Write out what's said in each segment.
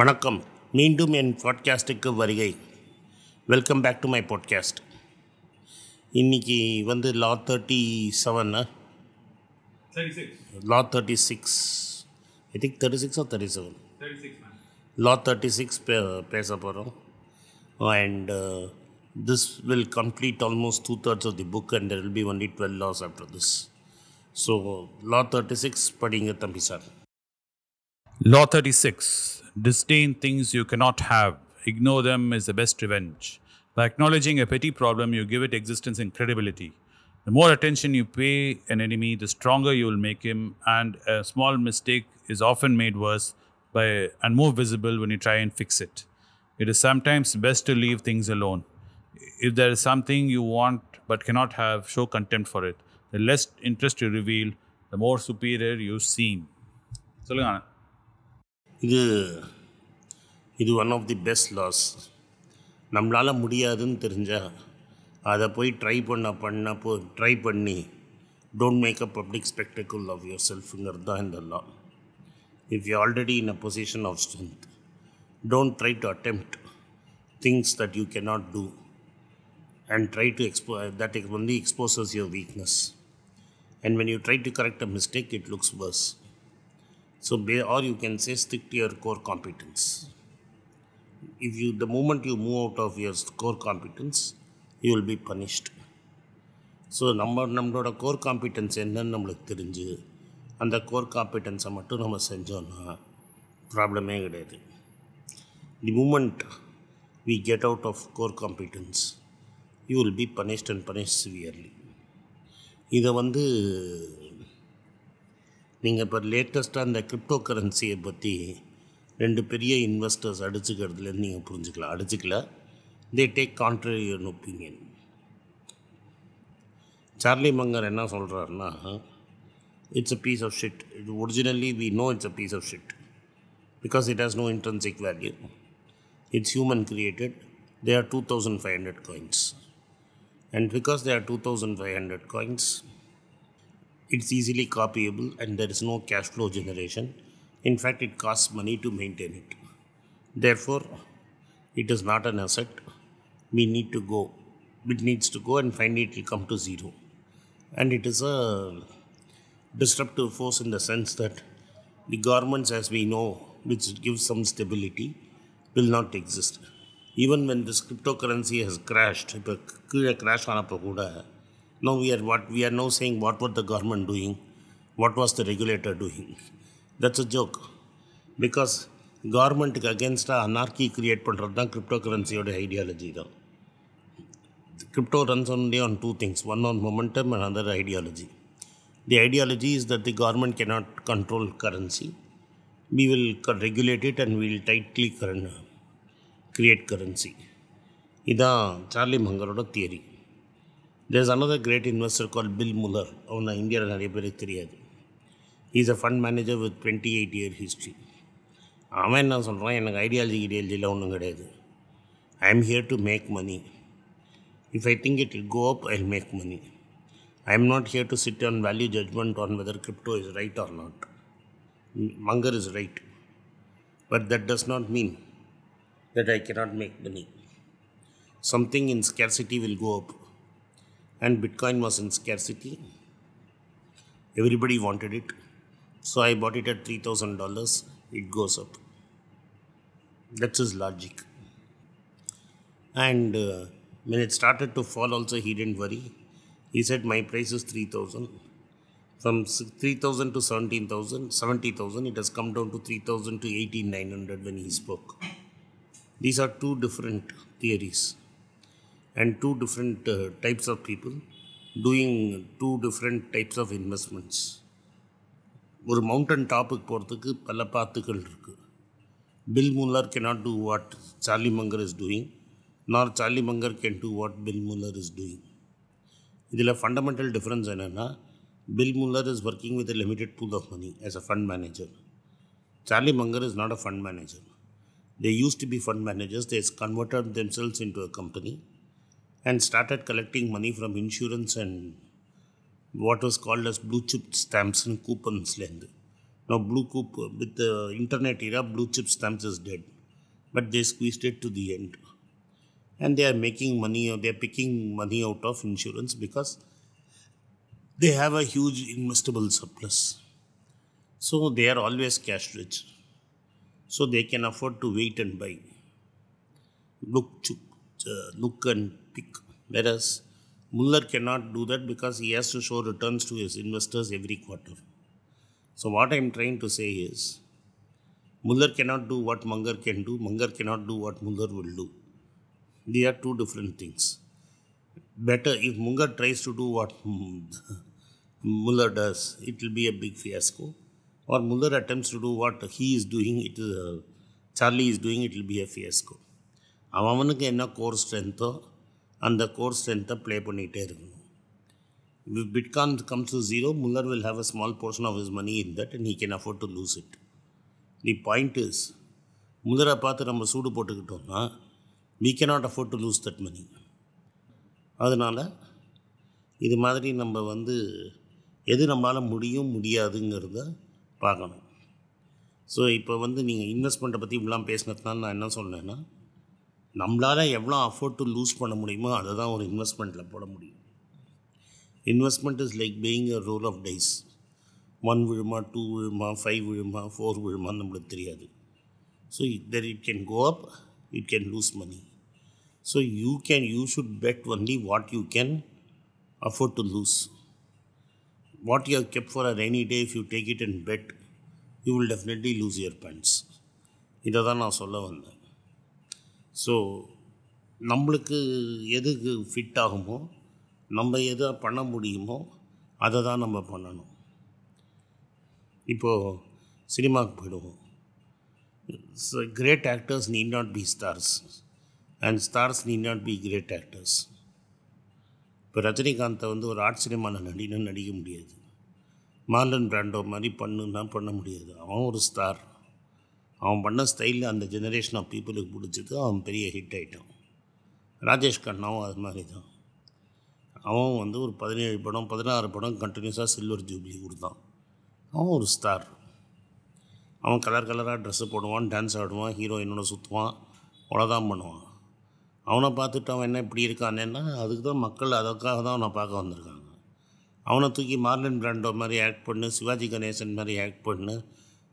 வணக்கம். மீண்டும் என் பாட்காஸ்ட்டுக்கு வருகை. Welcome back to my podcast இன்னைக்கு வந்து law thirty seven 36. Law thirty six I think thirty six or thirty seven 36, man. Law thirty six பே பேச போகிறோம் and this will complete almost two thirds of the book and there will be only twelve laws after this so law thirty six படிங்க தம்பி sir. Law 36. Disdain things you cannot have. Ignore them is the best revenge. By acknowledging a petty problem, you give it existence and credibility. The more attention you pay an enemy, the stronger you will make him, and a small mistake is often made worse by and more visible when you try and fix it. It is sometimes best to leave things alone. If there is something you want but cannot have, show contempt for it. The less interest you reveal, the more superior you seem. சொல்லுங்க ஆனந்த். இது இது one of the best laws நம்மளால் முடியாதுன்னு தெரிஞ்சால் அதை போய் try பண்ண பண்ண போ ட்ரை பண்ணி don't make a public spectacle of your செல்ஃபுங்கிறது தான் இந்த law if you already in a position of strength don't try to attempt things that you cannot do and try to expo that that only exposes your weakness and when you try to correct a mistake it looks worse. So, pay or you can say stick to your core competence. If you, the moment you move out of your core competence, you will be punished. So நம்ம நம்மளோட core competence என்னன்னு நம்மளுக்கு தெரிஞ்சு அந்த core காம்பிட்டன்ஸை மட்டும் நம்ம செஞ்சோன்னா ப்ராப்ளமே கிடையாது the moment we get out of core competence you will be punished and punish severely இதை வந்து நீங்கள் இப்போ லேட்டஸ்ட்டாக இந்த கிரிப்டோ கரன்சியை பற்றி ரெண்டு பெரிய இன்வெஸ்டர்ஸ் அடிச்சுக்கிறதுலேருந்து நீங்கள் புரிஞ்சுக்கலாம். அடிச்சுக்கல. They take contrary opinion Charlie Munger என்ன சொல்கிறாருன்னா it's a piece of shit இது originally we know it's a piece of shit because it has no intrinsic value it's human created they are two thousand five hundred coins and because they are two thousand five hundred coins it's easily copyable and there is no cash flow generation. In fact, it costs money to maintain it. Therefore, it is not an asset. We need to go. It needs to go and finally it will come to zero. And it is a disruptive force in the sense that the governments, as we know, which gives some stability, will not exist. Even when this cryptocurrency has crashed, இப்போ கீழே crash ஆனப்போ கூட now we are what we are now saying what was the government doing what was the regulator doing that's a joke because கவர்மெண்ட்டுக்கு அகேன்ஸ்டாக அனார்கி create பண்ணுறது தான் crypto கரன்சியோட ideology தான் crypto runs only on two things one on momentum and another ideology the ideology is that the government cannot control currency we will co- regulate it and we will tightly current, create currency இதான் Charlie மங்கரோட theory there is another great investor call bill Muller அவனை இந்தியாவில் நிறைய பேருக்கு தெரியாது is a fund manager with twenty eight year history அவன் என்ன சொல்கிறான் எனக்கு ஐடியாலஜி ஐடியாலஜியில் ஒன்றும் கிடையாது I am here to make money if I think it will go up I make money I am not here to sit on value judgment on whether crypto is right or not Munger is right but that does not mean that I cannot make money. Something in scarcity will go up. And Bitcoin was in scarcity. Everybody wanted it. So I bought it at $3,000. It goes up. That's his logic. And uh, when it started to fall, also, he didn't worry. He said, My price is 3000 From s- 3000 to 17,000, 70,000, it has come down to 3000 to 18,900 when he spoke. These are two different theories and two different uh, types of people doing two different types of investments. ஒரு mountain டாப்புக்கு போகிறதுக்கு பல பாத்துக்கள் இருக்குது bill Muller cannot do what Charlie Munger is doing nor Charlie Munger can do what bill Muller is doing இதில் fundamental difference என்னென்னா bill Muller is working with limited pool of money as a fund manager. Charlie Munger is not a fund manager they used to be fund managers they converted themselves into a company and started collecting money from insurance and what was called as blue chip stamps and coupons Now, Blue Coop, with the internet era, Blue Chip Stamps is dead. But they squeezed it to the end. And they are making money, or they are picking money out of insurance because they have a huge investable surplus. So they are always cash rich. So they can afford to wait and buy. Look, uh, look and pick. Whereas Muller cannot do that because he has to show returns to his investors every quarter. So what I'm trying to say is, Muller cannot do what Munger can do. Munger cannot do what Muller will do. They are two different things. Better if Munger tries to do what Muller does, it will be a big fiasco. Or Muller attempts to do what he is doing, it is a, Charlie is doing, it will be a fiasco. அவனுக்கு என்ன core ஸ்ட்ரென்த்தோ அந்த core ஸ்ட்ரென்த்தை play பண்ணிகிட்டே இருக்கணும். If bitcoin comes to zero Miller will have a small portion of his money in that and he can afford to lose it the point is முல்லரை பார்த்து நம்ம சூடு போட்டுக்கிட்டோம்னா we cannot afford to lose that money அதனால் இது மாதிரி நம்ம வந்து எது நம்மளால் முடியும் முடியாதுங்கிறத பார்க்கணும். ஸோ இப்போ வந்து நீங்கள் இன்வெஸ்ட்மெண்ட்டை பற்றி இப்படிலாம் பேசினதுனால நான் என்ன சொன்னேன்னா நம்மளால் எவ்வளோ அஃபோர்ட் டு லூஸ் பண்ண முடியுமோ அதை தான் ஒரு இன்வெஸ்ட்மெண்ட்டில் போட முடியும். Investment is like paying a roll of dice one விழுமா two விழுமா ஃபைவ் விழுமா ஃபோர் விழுமான்னு நம்மளுக்கு தெரியாது. So there it can go up it can lose money so you can you should bet only what you can afford to lose what you are kept for a rainy day if you take it and bet you will definitely lose your funds இதை தான் நான் சொல்ல வந்தேன். So நம்மளுக்கு எதுக்கு fit ஆகுமோ நம்ம எதை பண்ண முடியுமோ அதை தான் நம்ம பண்ணணும். இப்போது சினிமாவுக்கு போயிடுவோம். Great actors need not be stars and stars need not be great actors இப்போ ரஜினிகாந்தை வந்து ஒரு ஆர்ட் சினிமாவில் நடின்னு நடிக்க முடியாது. மார்லன் பிராண்டோ மாதிரி பண்ணுன்னா பண்ண முடியாது. அவன் ஒரு ஸ்டார் அவன் பண்ண ஸ்டைலில் அந்த ஜெனரேஷன் ஆஃப் பீப்புளுக்கு பிடிச்சது அவன் பெரிய ஹிட் ஆகிட்டான் ராஜேஷ் கண்ணாவும் அது மாதிரி தான் அவன் வந்து ஒரு பதினேழு படம் பதினாறு படம் கண்டினியூஸாக சில்வர் ஜூப்ளி கொடுத்தான். அவன் ஒரு ஸ்டார் அவன் கலர் கலராக ட்ரெஸ்ஸு போடுவான் டான்ஸ் ஆடுவான் ஹீரோயினோட சுற்றுவான் அவ்வளோதான் பண்ணுவான். அவனை பார்த்துட்டு அவன் என்ன இப்படி இருக்கானேன்னா அதுக்கு தான் மக்கள் அதுக்காக தான் அவனை பார்க்க வந்திருக்காங்க. அவனை தூக்கி மார்லின் பிராண்டோ மாதிரி ஆக்ட் பண்ணு சிவாஜி கணேசன் மாதிரி ஆக்ட் பண்ணு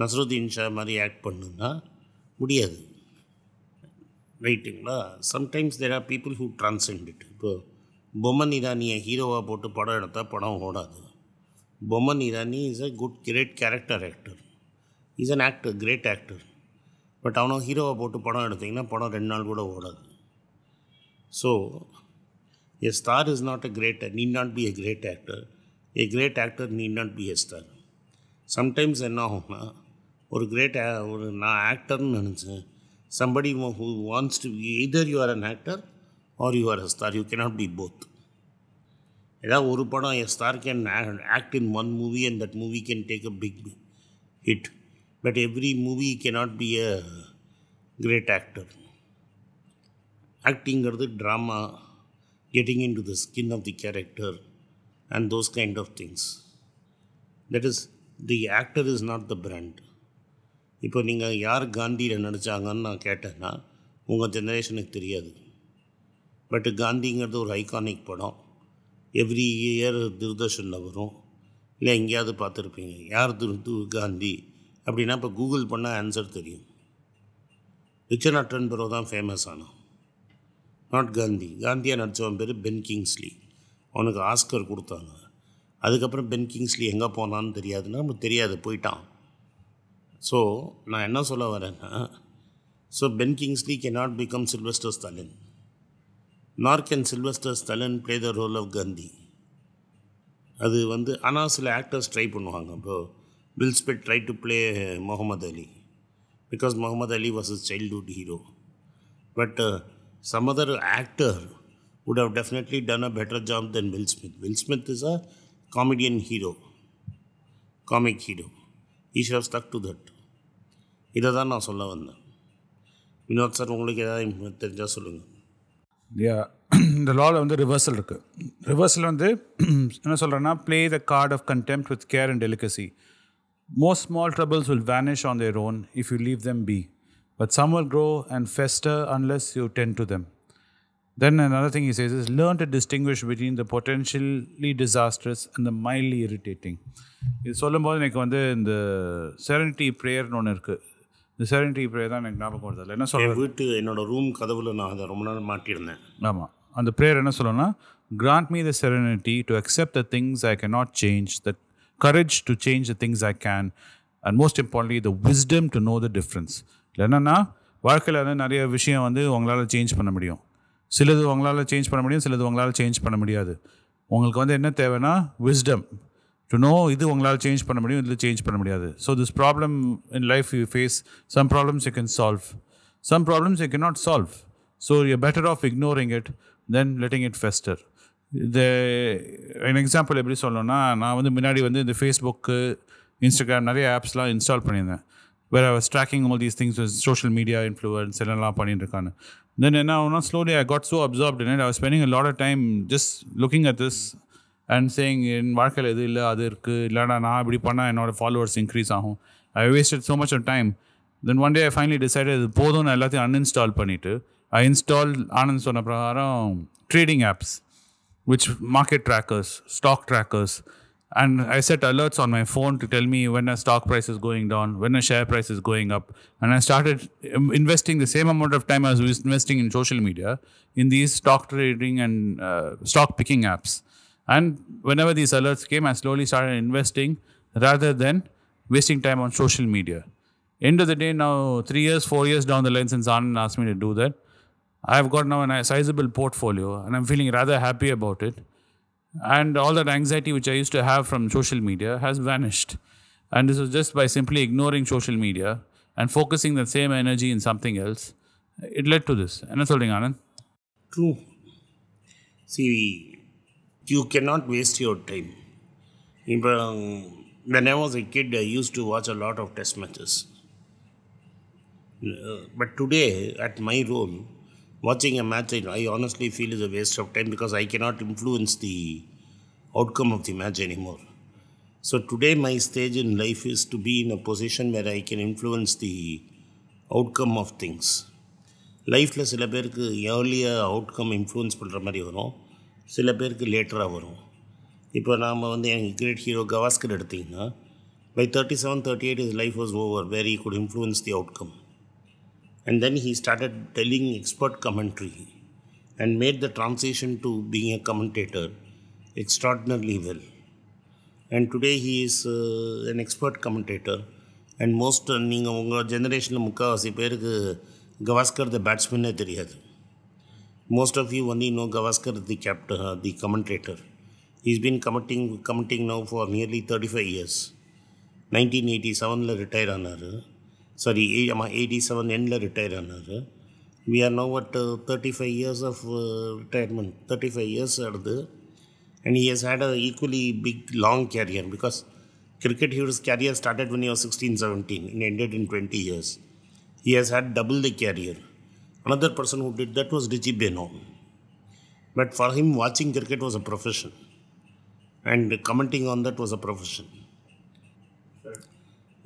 நஸ்ருதீன் ஷா மாதிரி ஆக்ட் பண்ணுன்னா முடியாது. ரைட்டுங்களா sometimes there are people who transcend it இப்போது பொம்மன் இரானியை ஹீரோவாக போட்டு படம் எடுத்தால் படம் ஓடாது. Boman Irani is a good great character actor is an actor great actor but அவனை ஹீரோவாக போட்டு படம் எடுத்திங்கன்னா படம் ரெண்டு நாள் கூட ஓடாது. So a star is not a great need not be a great actor a great actor need not be a star sometimes என்ன ஆகும்னா ஒரு கிரேட் ஒரு நான் ஆக்டர்னு நினச்சேன் somebody who wants to either you are an actor or you are a star you cannot B both ஏதாவது ஒரு படம் a star can act in one movie and that movie can take a big hit but every movie cannot B a great actor ஆக்டிங்கிறது drama getting in to the skin of the character and those kind of things that is the actor is not the brand இப்போ நீங்கள் யார் காந்தியில் நடித்தாங்கன்னு நான் கேட்டேன்னா உங்கள் ஜெனரேஷனுக்கு தெரியாது. பட்டு காந்திங்கிறது ஒரு ஐகானிக் படம். எவ்ரி இயர் தூர்தர்ஷனில் வரும். இல்லை எங்கேயாவது பார்த்துருப்பீங்க. யார் துரு காந்தி? அப்படின்னா இப்போ கூகுள் பண்ணால் ஆன்சர் தெரியும். ரிச்சர்ட் அட்டன்பரோ தான் ஃபேமஸ் ஆனான். நாட் காந்தி. காந்தியாக நடித்தவன் பேர் பென் கிங்ஸ்லி அவனுக்கு ஆஸ்கர் கொடுத்தாங்க. அதுக்கப்புறம் பென் கிங்ஸ்லி எங்கே போனான்னு தெரியாதுன்னா நமக்கு தெரியாது. போயிட்டான். ஸோ நான் என்ன சொல்ல வரேன்னா so Ben Kingsley can not become Sylvester Stallone nor can Sylvester Stallone play the role of Gandhi அது வந்து ஆனால் சில ஆக்டர்ஸ் ட்ரை பண்ணுவாங்க. இப்போது Will Smith try to play Muhammad Ali because Muhammad Ali was his childhood hero but some other actor would have definitely done a better job than Will Smith. Will Smith is a comedian hero, comic hero. He should've stuck to that இதை தான் நான் சொல்ல வந்தேன். Vinod sir உங்களுக்கு ஏதாவது தெரிஞ்சால் சொல்லுங்கள் இந்த லாவில் வந்து ரிவர்சல் இருக்குது ரிவர்சல் வந்து என்ன சொல்கிறேன்னா play the card of contempt with care and delicacy most small troubles will vanish on their own if you leave them be but some will grow and fester unless you tend to them Then another thing he says is learn to distinguish between the potentially disastrous and the mildly irritating. இது சொல்லும்போது எனக்கு வந்து இந்த serenity ப்ரேயர்னு ஒன்று இருக்குது இந்த serenity prayer தான் எனக்கு ஞாபகம் வருது என்ன சொல்ல என் வீட்டு என்னோட ரூம் கதவுல நான் அதை ரொம்ப நாள் மாட்டியிருந்தேன் ஆமாம் அந்த ப்ரேயர் என்ன சொல்லணும்னா grant me the serenity to accept the things I cannot change, the courage to change the things I can, and most importantly, the wisdom to know the difference. என்னன்னா வாழ்க்கையில் வந்து நிறைய விஷயம் வந்து உங்களால் சேஞ்ச் பண்ண முடியும் சிலது உங்களால் சேஞ்ச் பண்ண முடியும் சிலது உங்களால் சேஞ்ச் பண்ண முடியாது. உங்களுக்கு வந்து என்ன தேவைன்னா விஸ்டம் டு நோ இது உங்களால் சேஞ்ச் பண்ண முடியும் இதில் சேஞ்ச் பண்ண முடியாது. So this problem in life you face some problems you can solve some problems you not solve so you better off ignoring it then letting it fester இது என் example எப்படி சொல்லணும்னா நான் வந்து முன்னாடி வந்து இந்த ஃபேஸ்புக்கு இன்ஸ்டாகிராம் நிறைய ஆப்ஸ்லாம் இன்ஸ்டால் பண்ணியிருந்தேன். Where I was tracking all these things social media influence எல்லாம் பண்ணிட்டு இருக்கான்னு தென் என்ன ஆகுனா slowly I got so absorbed in it I spending a lot of time just looking at this and saying என் வாழ்க்கையில் எது இல்லை அது இருக்குது இல்லைனா நான் இப்படி பண்ணால் என்னோடய ஃபாலோவர்ஸ் இன்க்ரீஸ் ஆகும். I wasted so much of time then one day I finally decide இது போதும் நான் எல்லாத்தையும் அன்இன்ஸ்டால் பண்ணிவிட்டு ஐ இன்ஸ்டால் ஆனந்த் சொன்ன பிரகாரம் trading apps which market trackers stock trackers and I set alerts on my phone to tell me when a stock price is going down, when a share price is going up, and I started investing the same amount of time as I was investing in social media in these stock trading and uh, stock picking apps. And whenever these alerts came, I slowly started investing rather than wasting time on social media. End of the day, now three years, four years down the line since Anand asked me to do that, I've got now a sizable portfolio and I'm feeling rather happy about it and all that anxiety which I used to have from social media has vanished. And this was just by simply ignoring social media and focusing the same energy in something else. It led to this. And that's holding Anand. True. See, you cannot waste your time. When I was a kid, I used to watch a lot of test matches. Uh, but today, at my role, watching a match, I I honestly feel is a waste of time because I cannot influence the outcome of the match anymore. So today, my stage in life is to be in a position where I can influence the outcome of things. லைஃப்பில் சில பேருக்கு ஏர்லியாக outcome influence பண்ணுற மாதிரி வரும் சில பேருக்கு லேட்டராக வரும் இப்போ நாம் வந்து எனக்கு கிரேட் ஹீரோ கவாஸ்கர் எடுத்திங்கன்னா by thirty seven thirty eight his life was over very good influence the outcome and then he started telling expert commentary and made the transition to being a commentator extraordinarily well and today he is an expert commentator and most நீங்கள் உங்கள் ஜெனரேஷனில் முக்கால்வாசி பேருக்கு Gavaskar the பேட்ஸ்மேனே தெரியாது most of you only know Gavaskar the captain the commentator is been commenting commenting now for nearly thirty five years nineteen eighty செவனில் retire ஆனார் sorry, I'm 87 endler retire We are now at uh, 35 years of uh, retirement, 35 years adhu. and he has had an equally big, long career because cricket his career started when he was 16, 17 and ended in 20 years. He has had double the career. Another person who did that was Richie Benaud. But for him, watching cricket was a profession and commenting on that was a profession.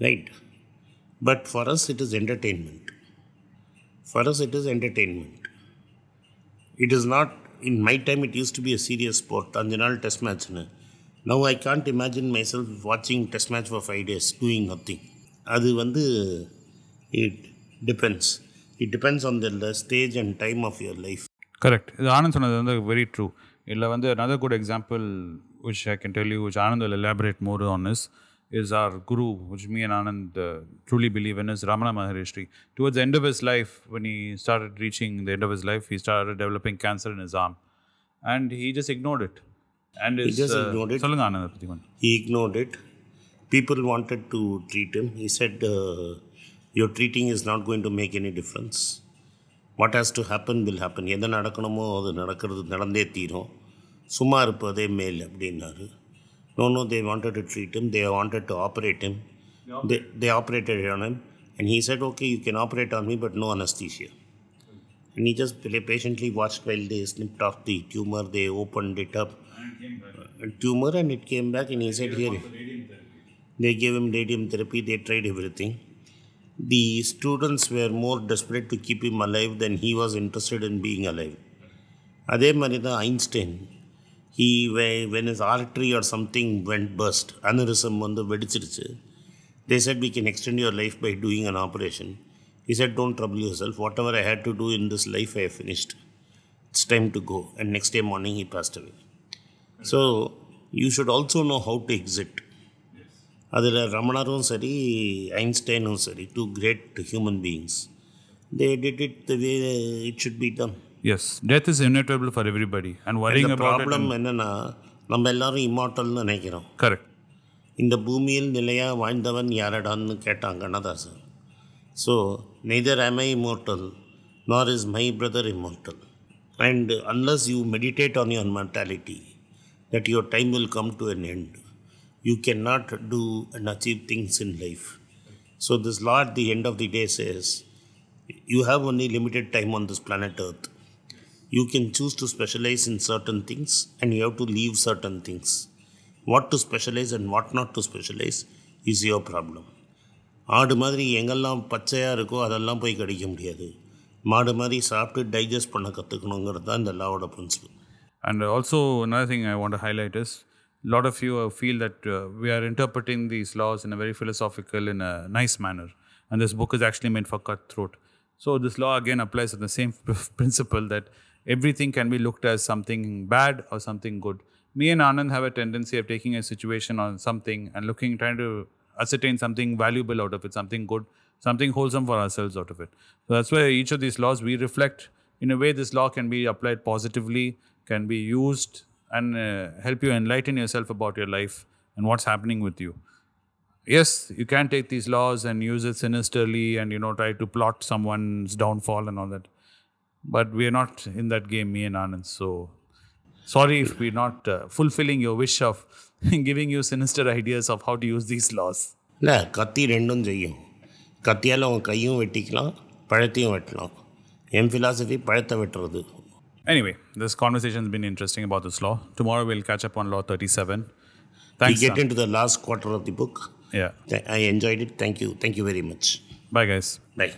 Right. But for us it is entertainment for us it is entertainment it is not in my time it used to be a serious sport அஞ்சு நாள் test மேட்ச்னு now I can't imagine myself வாட்சிங் test match for five days doing nothing அது வந்து it depends it depends on the stage and time of your life correct இது ஆனந்த் சொன்னது வந்து very true இதில் வந்து another good example which I can tell you which Anand will elaborate more on is is our guru which me and Anand uh, truly believe in is Ramana Maharishi. Towards the end of his life when he started reaching the end of his life he started developing cancer in his arm and he just ignored it. And his, just uh, ignored it. சொல்லுங்க ஆனந்த் அதை பற்றி கொஞ்சம் He ignored it. People wanted to treat him. He said, uh, Your treating is not going to make any difference. What has to happen will happen. எது நடக்கணுமோ அது நடக்கிறது நடந்தே தீரும் சும்மா இருப்பதே மேல் அப்படின்னாரு no no they wanted to treat him they wanted to operate him they, they operated on him and he said okay you can operate on me but no anesthesia and he just pa- patiently watched while they snipped off the tumor they opened it up uh, tumor and it came back and he said here They gave him radium therapy, they tried everything. The students were more desperate to keep him alive than he was interested in being alive. அதே மாதிரி தான் Einstein he way when is artery or something went first aneurysm வந்து வெடிச்சிருச்சு they said we can extend your life by doing an operation he said don't trouble yourself whatever I had to do in this life I finished it's time to go and next day morning he passed away so you should also know how to exit அதில் ரமணரும் சரி ஐன்ஸ்டைனும் சரி two great human beings they did it the way it should be done as death is inevitable for everybody and worrying problem என்னென்னா நம்ம எல்லாரும் இம்மார்ட்டல்னு நினைக்கிறோம் correct இந்த பூமியில் நிலையாக வாழ்ந்தவன் யாரடான்னு கேட்டாங்க Kannadasan so neither I immortal nor is my brother immortal and unless you meditate on your mentality that your time will come to an end. You cannot do and achieve things in life. So, this law at the end of the day says you have only limited time on this planet Earth you can choose to specialize in certain things and you have to leave certain things what to specialize and what not to specialize is your problem ஆடு மாதிரி எங்கெல்லாம் பச்சையாக இருக்கோ அதெல்லாம் போய் கடிக்க முடியாது மாடு மாதிரி சாப்பிட்டு டைஜஸ்ட் பண்ண கற்றுக்கணுங்கிறது தான் இந்த லாவோட principal And also, another thing I want to highlight is a lot of you uh, feel that uh, we are interpreting these laws in a very philosophical, in a nice manner. And this book is actually meant for cutthroat. So, this law again applies to the same principle that everything can be looked as something bad or something good. Me and Anand have a tendency of taking a situation on something and looking, trying to ascertain something valuable out of it, something good, something wholesome for ourselves out of it. So, that's why each of these laws we reflect in a way this law can be applied positively can be used and uh, help you enlighten yourself about your life and what's happening with you yes you can take these laws and use it sinisterly and you know try to plot someone's downfall and all that but we are not in that game me and anand so sorry if we're not uh, fulfilling your wish of giving you sinister ideas of how to use these laws இல்லை கத்தி ரெண்டும் செய்யும் கத்தியால் உன் கையும் வெட்டிக்கலாம் பழத்தையும் வெட்டலாம் என் philosophy பழத்தை வெட்டுறது anyway this conversation has been interesting about this law tomorrow we'll catch up on law 37 we thanks get Anand. into the last quarter of the book yeah i enjoyed it thank you thank you very much bye guys bye